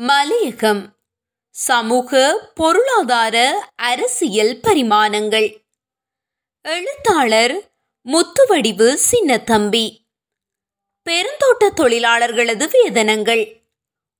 மலையகம். சமூக பொருளாதார அரசியல் பரிமாணங்கள். எழுத்தாளர் முத்துவடிவு சின்னத்தம்பி. பெருந்தோட்ட தொழிலாளர்களது வேதனங்கள்.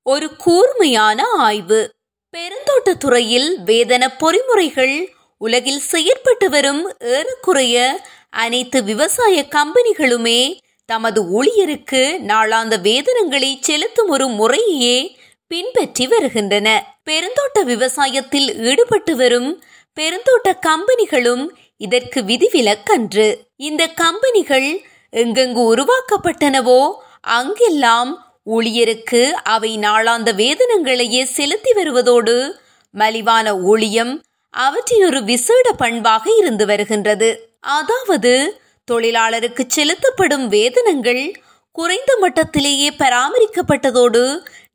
ஒரு கூர்மையான ஆய்வு. பெருந்தோட்ட துறையில் வேதன பொறிமுறைகள் உலகில் செயற்பட்டு வரும் ஏறக்குறைய அனைத்து விவசாய கம்பெனிகளுமே தமது ஊழியருக்கு நாளாந்த வேதனங்களை செலுத்தும் ஒரு முறையையே பின்பற்றி வருகின்றன. பெருந்தோட்ட விவசாயத்தில் ஈடுபட்டு வரும் பெருந்தோட்ட கம்பெனிகளும் இதற்கு விதிவிலக்கன்று. இந்த கம்பெனிகள் எங்கெங்கு உருவாக்கப்பட்டனவோ அங்கெல்லாம் ஊழியருக்கு அவை நாளாந்த வேதனங்களையே செலுத்தி வருவதோடு மலிவான ஊழியம் அவற்றின் ஒரு விசேட பண்பாக இருந்து வருகின்றது. அதாவது தொழிலாளருக்கு செலுத்தப்படும் வேதனங்கள் குறைந்த மட்டத்திலேயே பராமரிக்கப்பட்டதோடு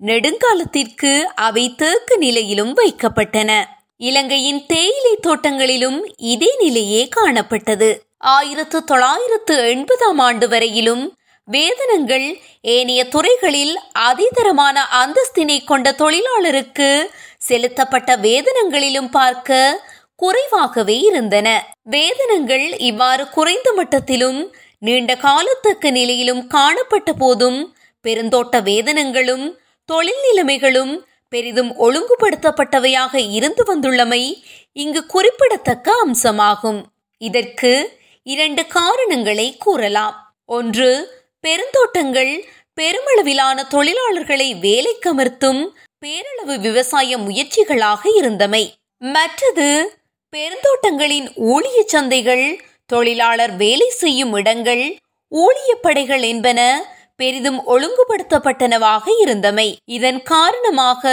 நெடுங்காலத்திற்கு அவை தேக்கு நிலையிலும் வைக்கப்பட்டன. இலங்கையின் தேயிலை தோட்டங்களிலும் இதே நிலையே காணப்பட்டது. ஆயிரத்து தொள்ளாயிரத்து எண்பதாம் ஆண்டு வரையிலும் வேதனங்கள் ஏனைய துறைகளில் அதிதரமான அந்தஸ்தினை கொண்ட தொழிலாளருக்கு செலுத்தப்பட்ட வேதனங்களிலும் பார்க்க குறைவாகவே இருந்தன. வேதனங்கள் இவ்வாறு குறைந்த மட்டத்திலும் நீண்ட காலத்துக்கு நிலையிலும் காணப்பட்ட போதும் பெருந்தோட்ட வேதனங்களும் தொழில் நிலைமைகளும் பெரிதும் ஒழுங்குபடுத்தப்பட்டவையாக இருந்து வந்துள்ளமை இங்கு குறிப்பிடத்தக்க அம்சமாகும். இதற்கு இரண்டு காரணங்களை கூறலாம். ஒன்று பெருந்தோட்டங்கள் பெருமளவிலான தொழிலாளர்களை வேலைக்கமர்த்தும் பேரளவு விவசாய முயற்சிகளாக இருந்தமை. மற்றது பெருந்தோட்டங்களின் ஊழிய சந்தைகள் தொழிலாளர் வேலை செய்யும் இடங்கள் ஊழிய படைகள் என்பன பெரிதும் ஒழுங்குபடுத்தப்பட்டனவாக இருந்தமை. இதன் காரணமாக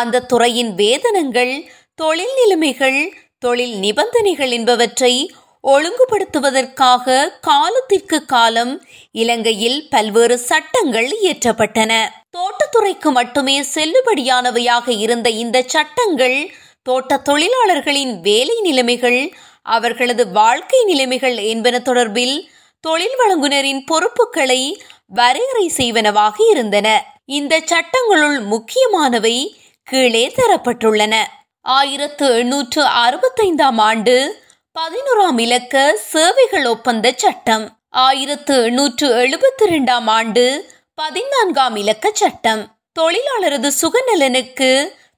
அந்த துறையின் வேதனங்கள் தொழில் நிலைமைகள் தொழில் நிபந்தனைகள் என்பவற்றை ஒழுங்குபடுத்துவதற்காக காலத்திற்கு காலம் இலங்கையில் பல்வேறு சட்டங்கள் இயற்றப்பட்டன. தோட்டத்துறைக்கு மட்டுமே செல்லுபடியானவையாக இருந்த இந்த சட்டங்கள் தோட்ட தொழிலாளர்களின் வேலை நிலைமைகள் அவர்களது வாழ்க்கை நிலைமைகள் என்பன தொடர்பில் தொழில் வழங்குனரின் பொறுப்புகளை வரையறை செய்வனவாக இருந்தன. இந்த சட்டங்களுள் முக்கியமானவை கீழே தரப்பட்டுள்ளன. ஆயிரத்து எண்ணூற்று அறுபத்தைந்தாம் ஆண்டு பதினோராம் இலக்க சேவைகள் ஒப்பந்த சட்டம். ஆயிரத்து எண்ணூற்று எழுபத்தி இரண்டாம் ஆண்டு பதினான்காம் இலக்க சட்டம். தொழிலாளரது சுகநலனுக்கு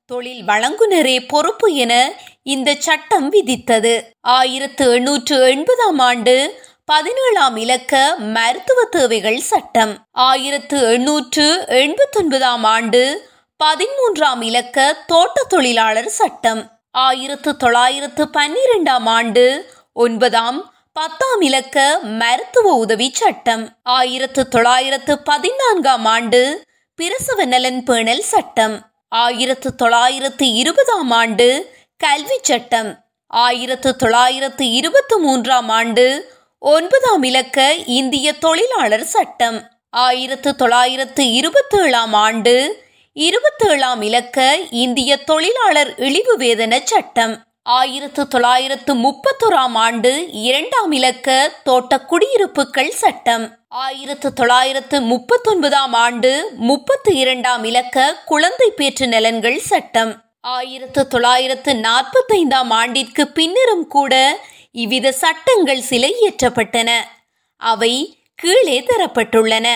தொழில் வழங்குனரே பொறுப்பு என இந்த சட்டம் விதித்தது. ஆயிரத்து எண்ணூற்று எண்பதாம் ஆண்டு பதினேழாம் இலக்க மருத்துவ தேவைகள் சட்டம். ஆயிரத்து எண்ணூற்று எண்பத்தி ஒன்பதாம் ஆண்டு பதிமூன்றாம் இலக்க தோட்ட தொழிலாளர் சட்டம். ஆயிரத்து தொள்ளாயிரத்து பன்னிரெண்டாம் ஆண்டு ஒன்பதாம் பத்தாம் இலக்க மருத்துவ உதவி சட்டம். ஆயிரத்து தொள்ளாயிரத்து பதினான்காம் ஆண்டு பிரசவ நலன் பேணல் சட்டம். ஆயிரத்து தொள்ளாயிரத்து இருபதாம் ஆண்டு கல்வி சட்டம். ஆயிரத்து தொள்ளாயிரத்து இருபத்தி மூன்றாம் ஆண்டு ஒன்பதாம் இலக்க இந்திய தொழிலாளர் சட்டம். ஆயிரத்து தொள்ளாயிரத்து இருபத்தி ஏழாம் ஆண்டு இருபத்தேழாம் இலக்க இந்திய தொழிலாளர் இழிவு வேதன சட்டம். ஆயிரத்து தொள்ளாயிரத்து முப்பத்தொராம் ஆண்டு இரண்டாம் இலக்க தோட்ட குடியிருப்புகள் சட்டம். ஆயிரத்து தொள்ளாயிரத்து முப்பத்தொன்பதாம் ஆண்டு முப்பத்தி இரண்டாம் இலக்க குழந்தை பேற்று நலன்கள் சட்டம். ஆயிரத்து தொள்ளாயிரத்து நாற்பத்தைந்தாம் ஆண்டிற்கு பின்னரும் கூட இவ்வித சட்டங்கள் சில இயற்றப்பட்டன அவை கீழே தரப்பட்டுள்ளன.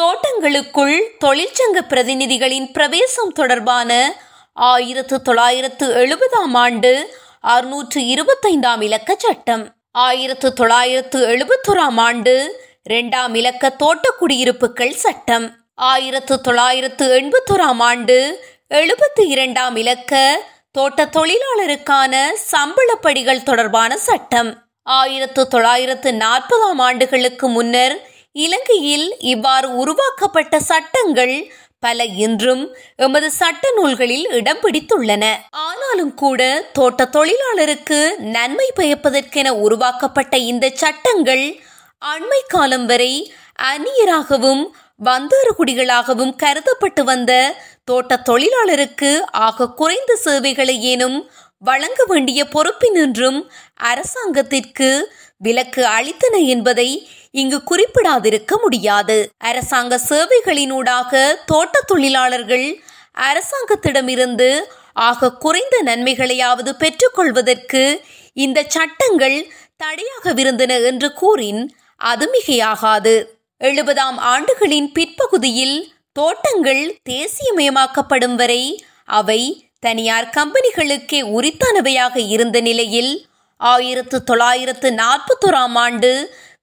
தோட்டங்களுக்குள் தொழிற்சங்க பிரதிநிதிகளின் பிரவேசம் தொடர்பான ஆயிரத்து தொள்ளாயிரத்து எழுபதாம் ஆண்டு அறுநூற்று இருபத்தைந்தாம் இலக்க சட்டம். ஆயிரத்து தொள்ளாயிரத்து எழுபத்தோராம் ஆண்டு இரண்டாம் இலக்க தோட்ட குடியிருப்புகள் சட்டம். ஆயிரத்து தொள்ளாயிரத்து எண்பத்தோராம் ஆண்டு எழுபத்தி இரண்டாம் இலக்க தோட்ட தொழிலாளருக்கான சம்பளப்படிகள் தொடர்பான சட்டம். ஆயிரத்து தொள்ளாயிரத்து நாற்பதாம் ஆண்டுகளுக்கு முன்னர் இலங்கையில் இவ்வாறு உருவாக்கப்பட்ட சட்டங்கள் பல இன்றும் எமது சட்ட நூல்களில் இடம் பிடித்துள்ளன. ஆனாலும் கூட தோட்ட தொழிலாளருக்கு நன்மை பயப்பதற்கென உருவாக்கப்பட்ட இந்த சட்டங்கள் அண்மை காலம் வரை அந்நியராகவும் வந்தாறுகுடிகளாகவும் கருதப்பட்டு வந்த தோட்ட தொழிலாளருக்கு ஆக குறைந்த சேவைகளை ஏனும் வழங்க வேண்டிய பொறுப்பினின்றும் அரசாங்கத்திற்கு விலக்கு அளித்தன என்பதை இங்கு குறிப்பிடாதிருக்க முடியாது. அரசாங்க சேவைகளினூடாக தோட்ட தொழிலாளர்கள் அரசாங்கத்திடமிருந்து ஆக குறைந்த நன்மைகளையாவது பெற்றுக்கொள்வதற்கு இந்த சட்டங்கள் தடையாகவிருந்தன என்று கூறின் அது மிகையாகாது. எழுபதாம் ஆண்டுகளின் பிற்பகுதியில் தோட்டங்கள் தேசியமயமாக்கப்படும் வரை அவை தனியார் கம்பெனிகளுக்கே உரித்தானவையாக இருந்த நிலையில் ஆயிரத்து தொள்ளாயிரத்து நாற்பத்தோராம் ஆண்டு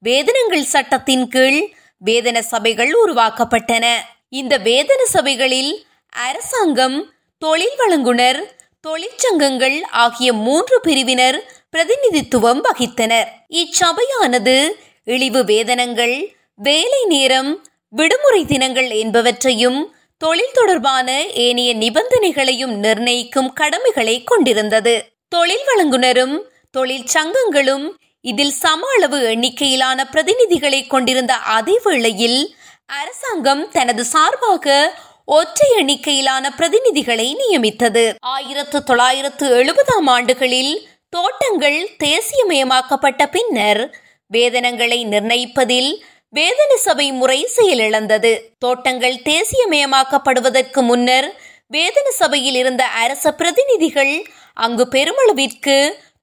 வேதனங்கள் சட்டத்தின் கீழ் வேதன சபைகள் உருவாக்கப்பட்டன. இந்த வேதன சபைகளில் அரசாங்கம் தொழில் வழங்குனர் தொழிற்சங்கங்கள் ஆகிய மூன்று பிரிவினர் பிரதிநிதித்துவம் வகித்தனர். இச்சபையானது இழிவு வேதனங்கள் வேலை நேரம் விடுமுறை தினங்கள் என்பவற்றையும் தொழில் தொடர்பான ஏனைய நிபந்தனைகளையும் நிர்ணயிக்கும் கடமைகளை கொண்டிருந்தது. தொழில் வழங்குனரும் தொழிற்சங்கங்களும் இதில் சம அளவு எண்ணிக்கையிலான பிரதிநிதிகளை கொண்டிருந்த அதே வேளையில் அரசாங்கம் தனது சார்பாக ஒற்றை எண்ணிக்கையிலான பிரதிநிதிகளை நியமித்தது. ஆயிரத்து தொள்ளாயிரத்து எழுபதாம் ஆண்டுகளில் தோட்டங்கள் தேசியமயமாக்கப்பட்ட பின்னர் வேதனங்களை நிர்ணயிப்பதில் வேதன சபை முறை செயலிழந்தது. தோட்டங்கள் தேசியமயமாக்கப்படுவதற்கு முன்னர் வேதன சபையில் இருந்த அரச பிரதிநிதிகள் அங்கு பெருமளவிற்கு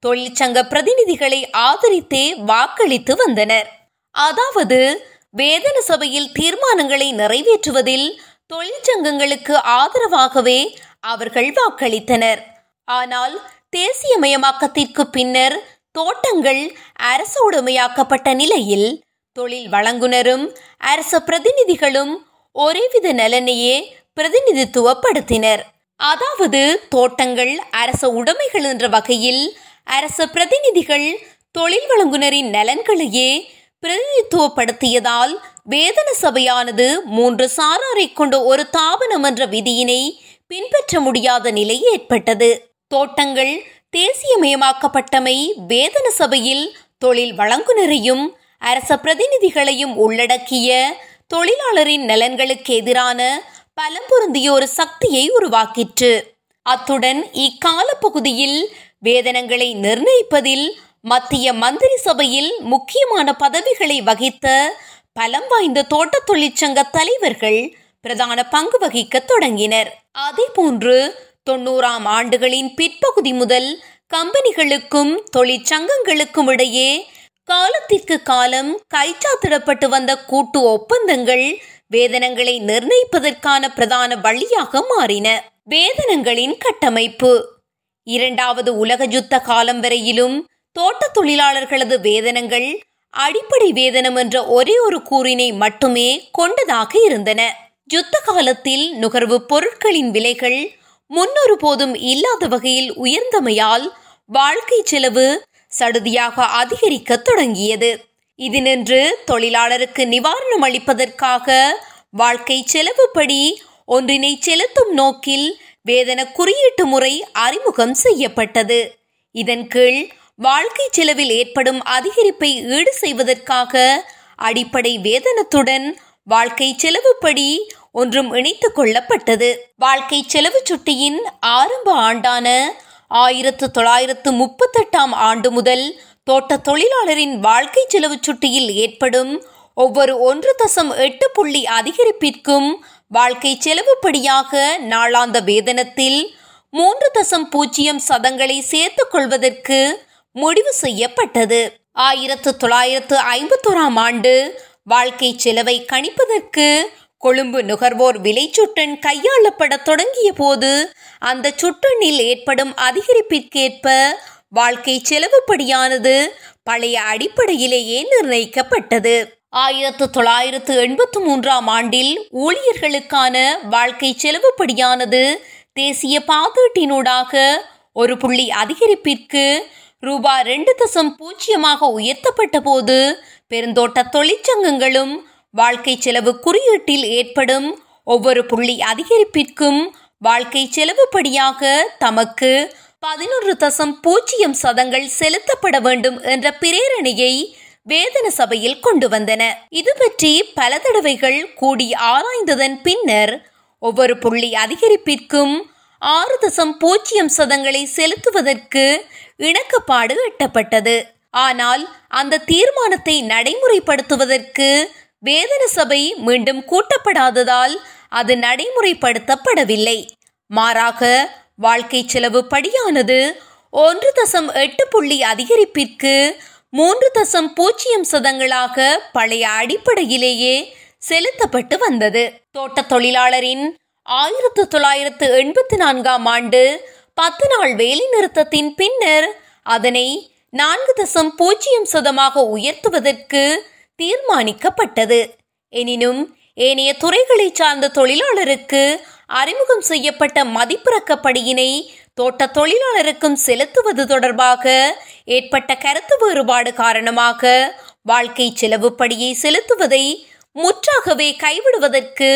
தொழிற்சங்க பிரதிநிதிகளை ஆதரித்தே வாக்களித்து வந்தனர். அதாவது வேதன சபையில் தீர்மானங்களை நிறைவேற்றுவதில் தொழிற்சங்கங்களுக்கு ஆதரவாகவே அவர்கள் வாக்களித்தனர். ஆனால் தேசியமயமாக்கத்திற்கு பின்னர் தோட்டங்கள் அரசோடுமையாக்கப்பட்ட நிலையில் தொழில் வழங்குனரும் அரச பிரதிநிதிகளும் ஒரேவித நலனையே பிரதிநிதித்துவப்படுத்தினர். அதாவது தோட்டங்கள் அரச உடைமைகள் என்ற வகையில் அரச பிரதிநிதிகள் தொழில் வழங்குனரின் நலன்களையே பிரதிநிதித்துவப்படுத்தியதால் வேதன சபையானது மூன்று சாராரை கொண்ட ஒரு தாபனம் என்ற விதியினை பின்பற்ற முடியாத நிலை ஏற்பட்டது. தோட்டங்கள் தேசியமயமாக்கப்பட்டமை வேதன சபையில் தொழில் வழங்குனரையும் அரச பிரதிநிதிகளையும் உள்ளடக்கிய தொழிலாளரின் நலன்களுக்கு எதிரான பலம் பொருந்திய ஒரு சக்தியை உருவாக்கிற்று. அத்துடன் இக்கால பகுதியில் வேதனங்களை நிர்ணயிப்பதில் மத்திய மந்திரி சபையில் முக்கியமான பதவிகளை வகித்த பலம் வாய்ந்த தோட்ட தொழிற்சங்க தலைவர்கள் பிரதான பங்கு வகிக்க தொடங்கினர். அதே போன்று தொண்ணூறாம் ஆண்டுகளின் பிற்பகுதி முதல் கம்பெனிகளுக்கும் தொழிற்சங்கங்களுக்கும் இடையே காலத்திற்கு காலம் கைச்சாத்திடப்பட்டு வந்த கூட்டு ஒப்பந்தங்கள் வேதனங்களை நிர்ணயிப்பதற்கான பிரதான வழியாக மாறின. வேதனங்களின் கட்டமைப்பு. இரண்டாவது உலக யுத்த காலம் வரையிலும் தோட்ட தொழிலாளர்களது வேதனங்கள் அடிப்படை வேதனம் என்ற ஒரே ஒரு கூறினை மட்டுமே கொண்டதாக இருந்தன. யுத்த காலத்தில் நுகர்வு பொருட்களின் விலைகள் முன்னொரு போதும் இல்லாத வகையில் உயர்ந்தமையால் வாழ்க்கை செலவு சடுதியாக அதிகரிக்க தொடங்கியது. இதனின்று தொழிலாளருக்கு நிவாரணம் அளிப்பதற்காக வாழ்க்கை செலவுப்படி ஒன்றினை செலுத்தும் நோக்கில் வேதன குறியீட்டு முறை அறிமுகம் செய்யப்பட்டது. இதன் கீழ் வாழ்க்கை செலவில் ஏற்படும் அதிகரிப்பை ஈடு செய்வதற்காக அடிப்படை வேதனத்துடன் வாழ்க்கை செலவுப்படி ஒன்றும் இணைத்துக் கொள்ளப்பட்டது. வாழ்க்கை செலவு சுட்டியின் ஆரம்ப ஆண்டான ஆயிரத்து தொள்ளாயிரத்து முப்பத்தெட்டாம் ஆண்டு முதல் தோட்ட தொழிலாளரின் வாழ்க்கை செலவு சுட்டியில் ஏற்படும் ஒவ்வொரு ஒன்று தசம் எட்டு புள்ளி அதிகரிப்பிற்கும் வாழ்க்கை செலவுப்படியாக நாளாந்த வேதனத்தில் மூன்று தசம் பூஜ்ஜியம் சதங்களை சேர்த்துக் கொள்வதற்கு முடிவு செய்யப்பட்டது. ஆயிரத்து தொள்ளாயிரத்து ஐம்பத்தோராம் ஆண்டு வாழ்க்கை செலவை கணிப்பதற்கு கொழும்பு நுகர்வோர் விலைச்சுட்டன் கையாளப்பட தொடங்கிய போது அந்த சுட்டனில் ஏற்படும் அதிகரிப்பிற்கேற்ப வாழ்க்கை செலவுப்படியானது பழைய அடிப்படையிலேயே நிர்ணயிக்கப்பட்டது. ஆயிரத்து தொள்ளாயிரத்து எண்பத்து மூன்றாம் ஆண்டில் ஊழியர்களுக்கான வாழ்க்கை செலவுப்படியானது தேசிய பாதீட்டினூடாக ஒரு புள்ளி அதிகரிப்பிற்கு ரூபாய் ரெண்டு தசம் பூஜ்ஜியமாக உயர்த்தப்பட்ட போது பெருந்தோட்ட தொழிற்சங்கங்களும் வாழ்க்கை செலவு குறியீட்டில் ஏற்படும் ஒவ்வொரு புள்ளி அதிகரிப்பிற்கும் வாழ்க்கை செலவுப்படியாக தமக்கு பதினொன்று தசம் பூஜ்ஜியம் சதங்கள் செலுத்தப்பட வேண்டும் என்ற பிரேரணையை வேதன சபையில் கொண்டு வந்தன. இது பற்றி பல தடவைகள் கூடி ஆராய்ந்ததன் பின்னர் ஒவ்வொரு புள்ளி அதிகரிப்பிற்கும் ஆறு தசம் பூஜ்ஜியம் சதங்களை செலுத்துவதற்கு இணக்கப்பாடு எட்டப்பட்டது. ஆனால் அந்த தீர்மானத்தை நடைமுறைப்படுத்துவதற்கு வேதன சபை மீண்டும் கூட்டப்படாததால் அது நடைமுறைப்படுத்தப்படவில்லை. மாறாக வாழ்க்கை செலவு படியானது ஒன்று தசம் எட்டு புள்ளி அதிகரிப்பிற்கு மூன்று தசம் பூஜ்ஜியம் சதங்களாக பழைய அடிப்படையிலேயே செலுத்தப்பட்டு வந்தது. தோட்ட தொழிலாளரின் ஆயிரத்து தொள்ளாயிரத்து எண்பத்தி நான்காம் ஆண்டு பத்து நாள் வேலை நிறுத்தத்தின் பின்னர் அதனை நான்கு தசம் பூஜ்ஜியம் சதமாக உயர்த்துவதற்கு தீர்மானிக்கப்பட்டது. எனினும் ஏனைய துறைகளை சார்ந்த தொழிலாளருக்கு அறிமுகம் செய்யப்பட்ட மதிப்பிறக்கப்படியினை தோட்ட தொழிலாளருக்கும் செலுத்துவது தொடர்பாக ஏற்பட்ட கருத்து வேறுபாடு காரணமாக வாழ்க்கை செலவுப்படியை செலுத்துவதை முற்றாகவே கைவிடுவதற்கு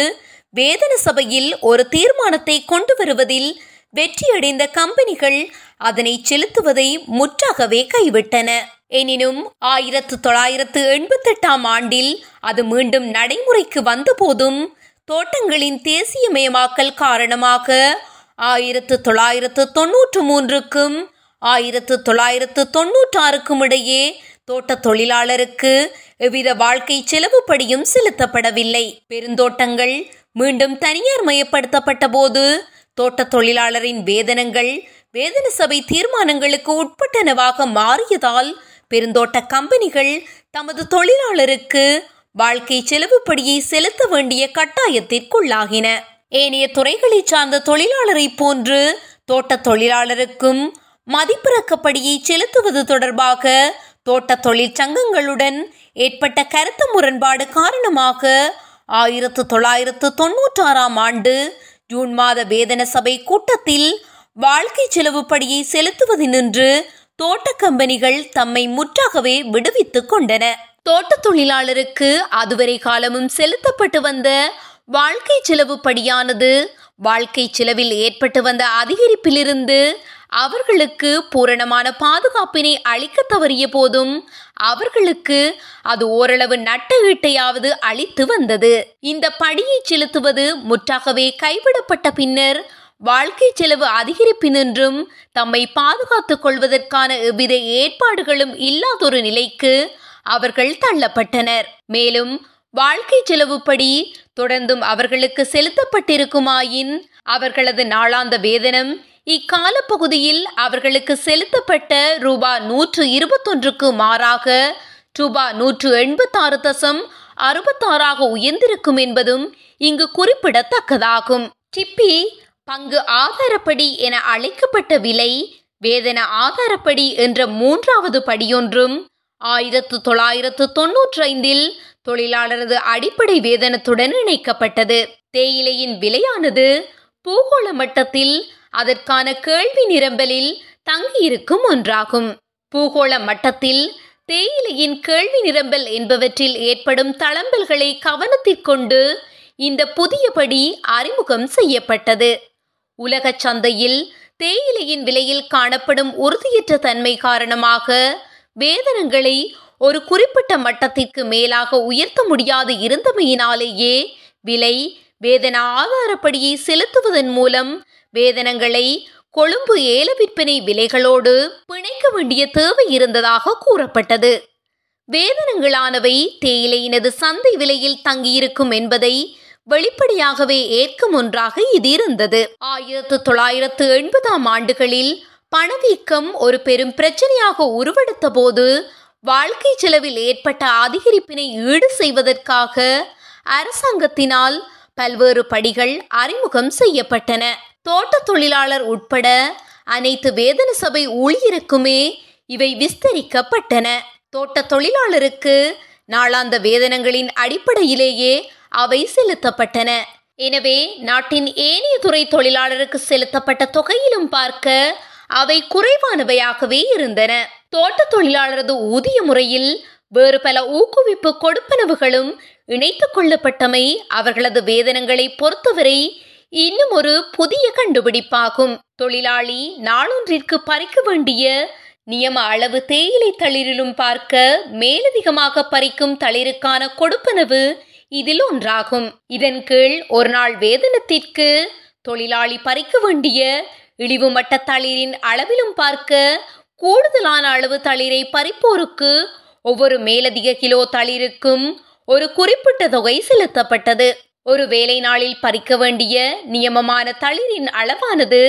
வேதன சபையில் ஒரு தீர்மானத்தை கொண்டு வருவதில் வெற்றியடைந்த கம்பெனிகள் அதனை செலுத்துவதை முற்றாகவே கைவிட்டன. எனினும் ஆயிரத்து தொள்ளாயிரத்து எண்பத்தெட்டாம் ஆண்டில் அது மீண்டும் நடைமுறைக்கு வந்தபோதும் தோட்டங்களின் தேசியமயமாக்கல் காரணமாக ஆயிரத்து தொள்ளாயிரத்து தொன்னூற்று மூன்றுக்கும் ஆயிரத்து தொள்ளாயிரத்து தொன்னூற்றாறுக்கும் இடையே தோட்ட தொழிலாளருக்கு எவ்வித வாழ்க்கை செலவுப்படியும் செலுத்தப்படவில்லை. பெருந்தோட்டங்கள் மீண்டும் தனியார் மயப்படுத்தப்பட்ட போது தோட்ட தொழிலாளரின் வேதனங்கள் வேதன சபை தீர்மானங்களுக்கு உட்பட்டனவாக மாறியதால் பெருந்தோட்ட கம்பெனிகள் தமது தொழிலாளருக்கு வாழ்க்கை செலவுப்படியை செலுத்த வேண்டிய கட்டாயத்திற்குள்ளாகின. ஏனைய துறைகளை சார்ந்த தொழிலாளரை போன்று தோட்ட தொழிலாளருக்கும் மதிப்பிறக்கப்படியை செலுத்துவது தொடர்பாக தோட்ட தொழிற்சங்கங்களுடன் ஏற்பட்ட கருத்து முரண்பாடு காரணமாக ஆயிரத்து தொள்ளாயிரத்து தொன்னூற்றாறாம் ஆண்டு ஜூன் மாத வேதன சபை கூட்டத்தில் வாழ்க்கை செலவுப்படியை செலுத்துவது நின்று தோட்ட கம்பெனிகள் தம்மை முற்றாகவே விடுவித்துக் கொண்டன. தோட்ட தொழிலாளருக்கு அதுவரை காலமும் செலுத்தப்பட்டு வந்த வாழ்க்கை செலவு படியானது வாழ்க்கை செலவில் ஏற்பட்டு வந்த அதிகரிப்பிலிருந்து அவர்களுக்கு பூரணமான பாதுகாப்பினை அளிக்க தவறிய போதும் அவர்களுக்கு அது ஓரளவு நட்ட ஈட்டையாவது அளித்து வந்தது. இந்த படியை செலுத்துவது முற்றாகவே கைவிடப்பட்ட பின்னர் வாழ்க்கை செலவு அதிகரிப்பினின்றும் தம்மை பாதுகாத்துக் கொள்வதற்கான எவ்வித ஏற்பாடுகளும் இல்லாதொரு நிலைக்கு அவர்கள் தள்ளப்பட்டனர். மேலும் வாழ்க்கை செலவுப்படி தொடர்ந்தும் அவர்களுக்கு செலுத்தப்பட்டிருக்குமாயின் அவர்களது நாளாந்த வேதனம் இக்கால பகுதியில் அவர்களுக்கு செலுத்தப்பட்ட ரூபா நூற்று இருபத்தொன்றுக்கு மாறாக ரூபா நூற்று எண்பத்தாறு தசம் அறுபத்தாறாக உயர்ந்திருக்கும் என்பதும் இங்கு குறிப்பிடத்தக்கதாகும். டிப்பி பங்கு ஆதாரப்படி என அழைக்கப்பட்ட விலை வேதன ஆதாரப்படி என்ற மூன்றாவது படியொன்றும் ஆயிரத்து தொள்ளாயிரத்து தொன்னூற்றி ஐந்தில் தொழிலாளரது அடிப்படை வேதனத்துடன் இணைக்கப்பட்டது. தேயிலையின் விலையானது பூகோள மட்டத்தில் அதற்கான கேள்வி நிரம்பலில் தங்கியிருக்கும் ஒன்றாகும். பூகோள மட்டத்தில் தேயிலையின் கேள்வி நிரம்பல் என்பவற்றில் ஏற்படும் தளம்பல்களை கவனத்திற்கொண்டு இந்த புதியபடி அறிமுகம் செய்யப்பட்டது. உலகச் சந்தையில் தேயிலையின் விலையில் காணப்படும் உறுதியற்ற தன்மை காரணமாக வேதனங்களை ஒரு குறிப்பிட்ட மட்டத்திற்கு மேலாக உயர்த்த முடியாது இருந்தமையினாலேயே விலை வேதன ஆதாரப்படியை செலுத்துவதன் மூலம் வேதனங்களை கொழும்பு ஏல விற்பனை விலைகளோடு பிணைக்க வேண்டிய தேவை இருந்ததாக கூறப்பட்டது. வேதனங்களானவை தேயிலையினது சந்தை விலையில் தங்கியிருக்கும் என்பதை வெளிப்படையாகவே ஏற்கும் ஒன்றாக இது இருந்தது. ஆயிரத்து தொள்ளாயிரத்து எண்பதாம் ஆண்டுகளில் பணவீக்கம் ஒரு பெரும் பிரச்சனையாக உருவெடுத்த போது வாழ்க்கை செலவில் ஏற்பட்ட அதிகரிப்பினை ஈடு செய்வதற்காக அரசாங்கத்தினால் பல்வேறு படிகள் அறிமுகம் செய்யப்பட்டன. தோட்ட தொழிலாளர் உட்பட அனைத்து வேதன சபை ஊழியருக்குமே இவை விஸ்தரிக்கப்பட்டன. தோட்ட தொழிலாளருக்கு நாளாந்த வேதனங்களின் அடிப்படையிலேயே அவை செலுத்தப்பட்டன. எனவே நாட்டின் ஏனைய துறை தொழிலாளருக்கு செலுத்தப்பட்ட தொகையிலும் பார்க்க அவை குறைவானவையாகவே இருந்தன. தோட்ட தொழிலாளரது ஊதிய முறையில் வேறு பல ஊக்குவிப்பு கொடுப்பனவுகளும் இணைத்துக் கொள்ளப்பட்டமை அவர்களது வேதனங்களை பொறுத்தவரை இன்னும் ஒரு புதிய கண்டுபிடிப்பாகும். தொழிலாளி நாளொன்றிற்கு பறிக்க வேண்டிய நியம அளவு தேயிலை தளிரிலும் பார்க்க மேலதிகமாக பறிக்கும் தளிருக்கான கொடுப்பனவு இதில் ஒன்றாகும் இதன் கீழ் ஒரு நாள் வேதனத்திற்கு தொழிலாளி பறிக்க வேண்டிய இழிவு மட்ட தளிரின் அளவிலும் பார்க்க கூடுதலான அளவு தளிரை பறிப்போருக்கு ஒவ்வொரு மேலதிக கிலோ தளிருக்கும் ஒரு குறிப்பிட்ட தொகை செலுத்தப்பட்டது. ஒரு வேலை நாளில் பறிக்க வேண்டிய நியமமான தளிரின் அளவானது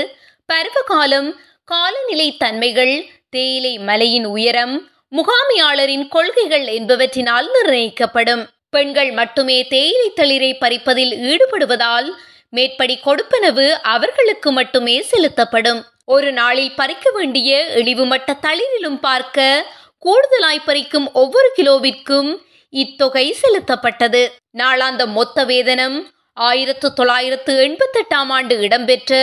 பருவகாலம் காலநிலை தன்மைகள் தேயிலை மலையின் உயரம் முகாமையாளரின் கொள்கைகள் என்பவற்றினால் நிர்ணயிக்கப்படும். பெண்கள் மட்டுமே தேயிலை தளிரை பறிப்பதில் ஈடுபடுவதால் மேற்படி கொடுப்பனவு அவர்களுக்கு மட்டுமே செலுத்தப்படும். ஒரு நாளில் பறிக்க வேண்டிய இழிவுமட்ட தளிரிலும் பார்க்க கூடுதலாய் பறிக்கும் ஒவ்வொரு கிலோவிற்கும் இத்தொகை செலுத்தப்பட்டது. நாளாந்த மொத்த வேதனம் ஆயிரத்து தொள்ளாயிரத்து எண்பத்தெட்டாம் ஆண்டு இடம்பெற்ற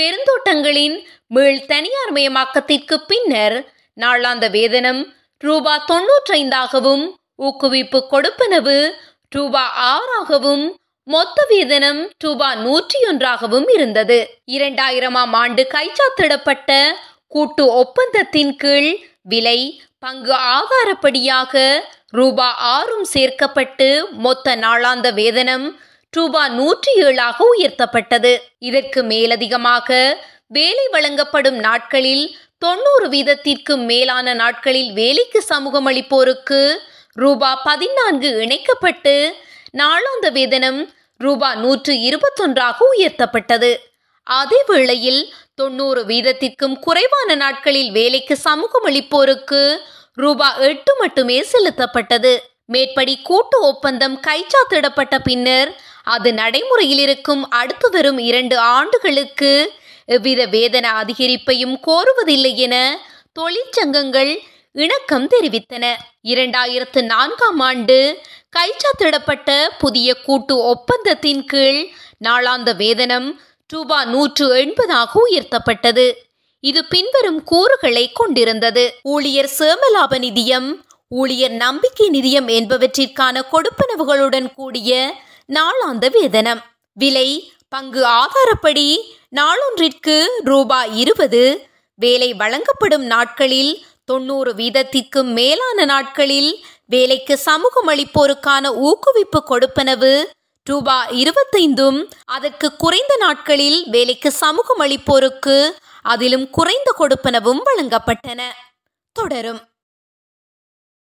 பெருந்தோட்டங்களின் மீள் தனியார் மயமாக்கத்திற்கு பின்னர் நாளாந்த வேதனம் ரூபா தொன்னூற்றைந்தாகவும் ஊக்குவிப்பு கொடுப்பனவு ரூபா ஆறாகவும் மொத்த வேதனம் ரூபா நூற்றி ஒன்றாகவும் இருந்தது. இரண்டாயிரமாம் ஆண்டு கைச்சாத்திடப்பட்ட கூட்டு ஒப்பந்தத்தின் கீழ் விலை பங்கு ஆதாரப்படியாக ரூபா ஆறும் சேர்க்கப்பட்டு மொத்த நாளாந்த வேதனம் ரூபா நூற்றி ஏழாக உயர்த்தப்பட்டது. இதற்கு மேலதிகமாக வேலை வழங்கப்படும் நாட்களில் தொண்ணூறு வீதத்திற்கு மேலான நாட்களில் வேலைக்கு சமூகம் அளிப்போருக்கு ரூபா பதினான்கு இணைக்கப்பட்டு நாளாந்த வேதனம் ரூபா நூற்று இருபத்தொன்றாக உயர்த்தப்பட்டது. அதே வேளையில் தொண்ணூறு வீதத்திற்கும் குறைவான நாட்களில் வேலைக்கு சமூகம் அளிப்போருக்கு ரூபா எட்டு மட்டுமே செலுத்தப்பட்டது. மேற்படி கூட்டு ஒப்பந்தம் கைச்சாத்திடப்பட்ட பின்னர் அது நடைமுறையில் இருக்கும் அடுத்து வரும் இரண்டு ஆண்டுகளுக்கு எவ்வித வேதன அதிகரிப்பையும் கோருவதில்லை என தொழிற்சங்கங்கள் இணக்கம் தெரிவித்தன. இரண்டாயிரத்து நான்காம் ஆண்டு கைச்சாத்திடப்பட்ட புதிய கூட்டு ஒப்பந்தத்தின் கீழ் நாளாந்த வேதனம் ரூபா நூற்று எண்பதாக உயர்த்தப்பட்டது. இது பின்வரும் கூறுகளை கொண்டிருந்தது. ஊழியர் சேமலாப நிதியம் ஊழியர் நம்பிக்கை நிதியம் என்பவற்றிற்கான கொடுப்பனவுகளுடன் கூடிய நாளாந்த வேதனம். விலை பங்கு ஆதாரப்படி நாளொன்றிற்கு ரூபாய் இருபது வேலை வழங்கப்படும் நாட்களில் தொண்ணூறு வீதத்திற்கும் மேலான நாட்களில் வேலைக்கு சமூகம் அளிப்போருக்கான ஊக்குவிப்பு கொடுப்பனவு. ரூபா இருபத்தைந்தும் அதற்கு குறைந்த நாட்களில் வேலைக்கு சமூகம் அளிப்போருக்கு அதிலும் குறைந்த கொடுப்பனவும் வழங்கப்பட்டன. தொடரும்.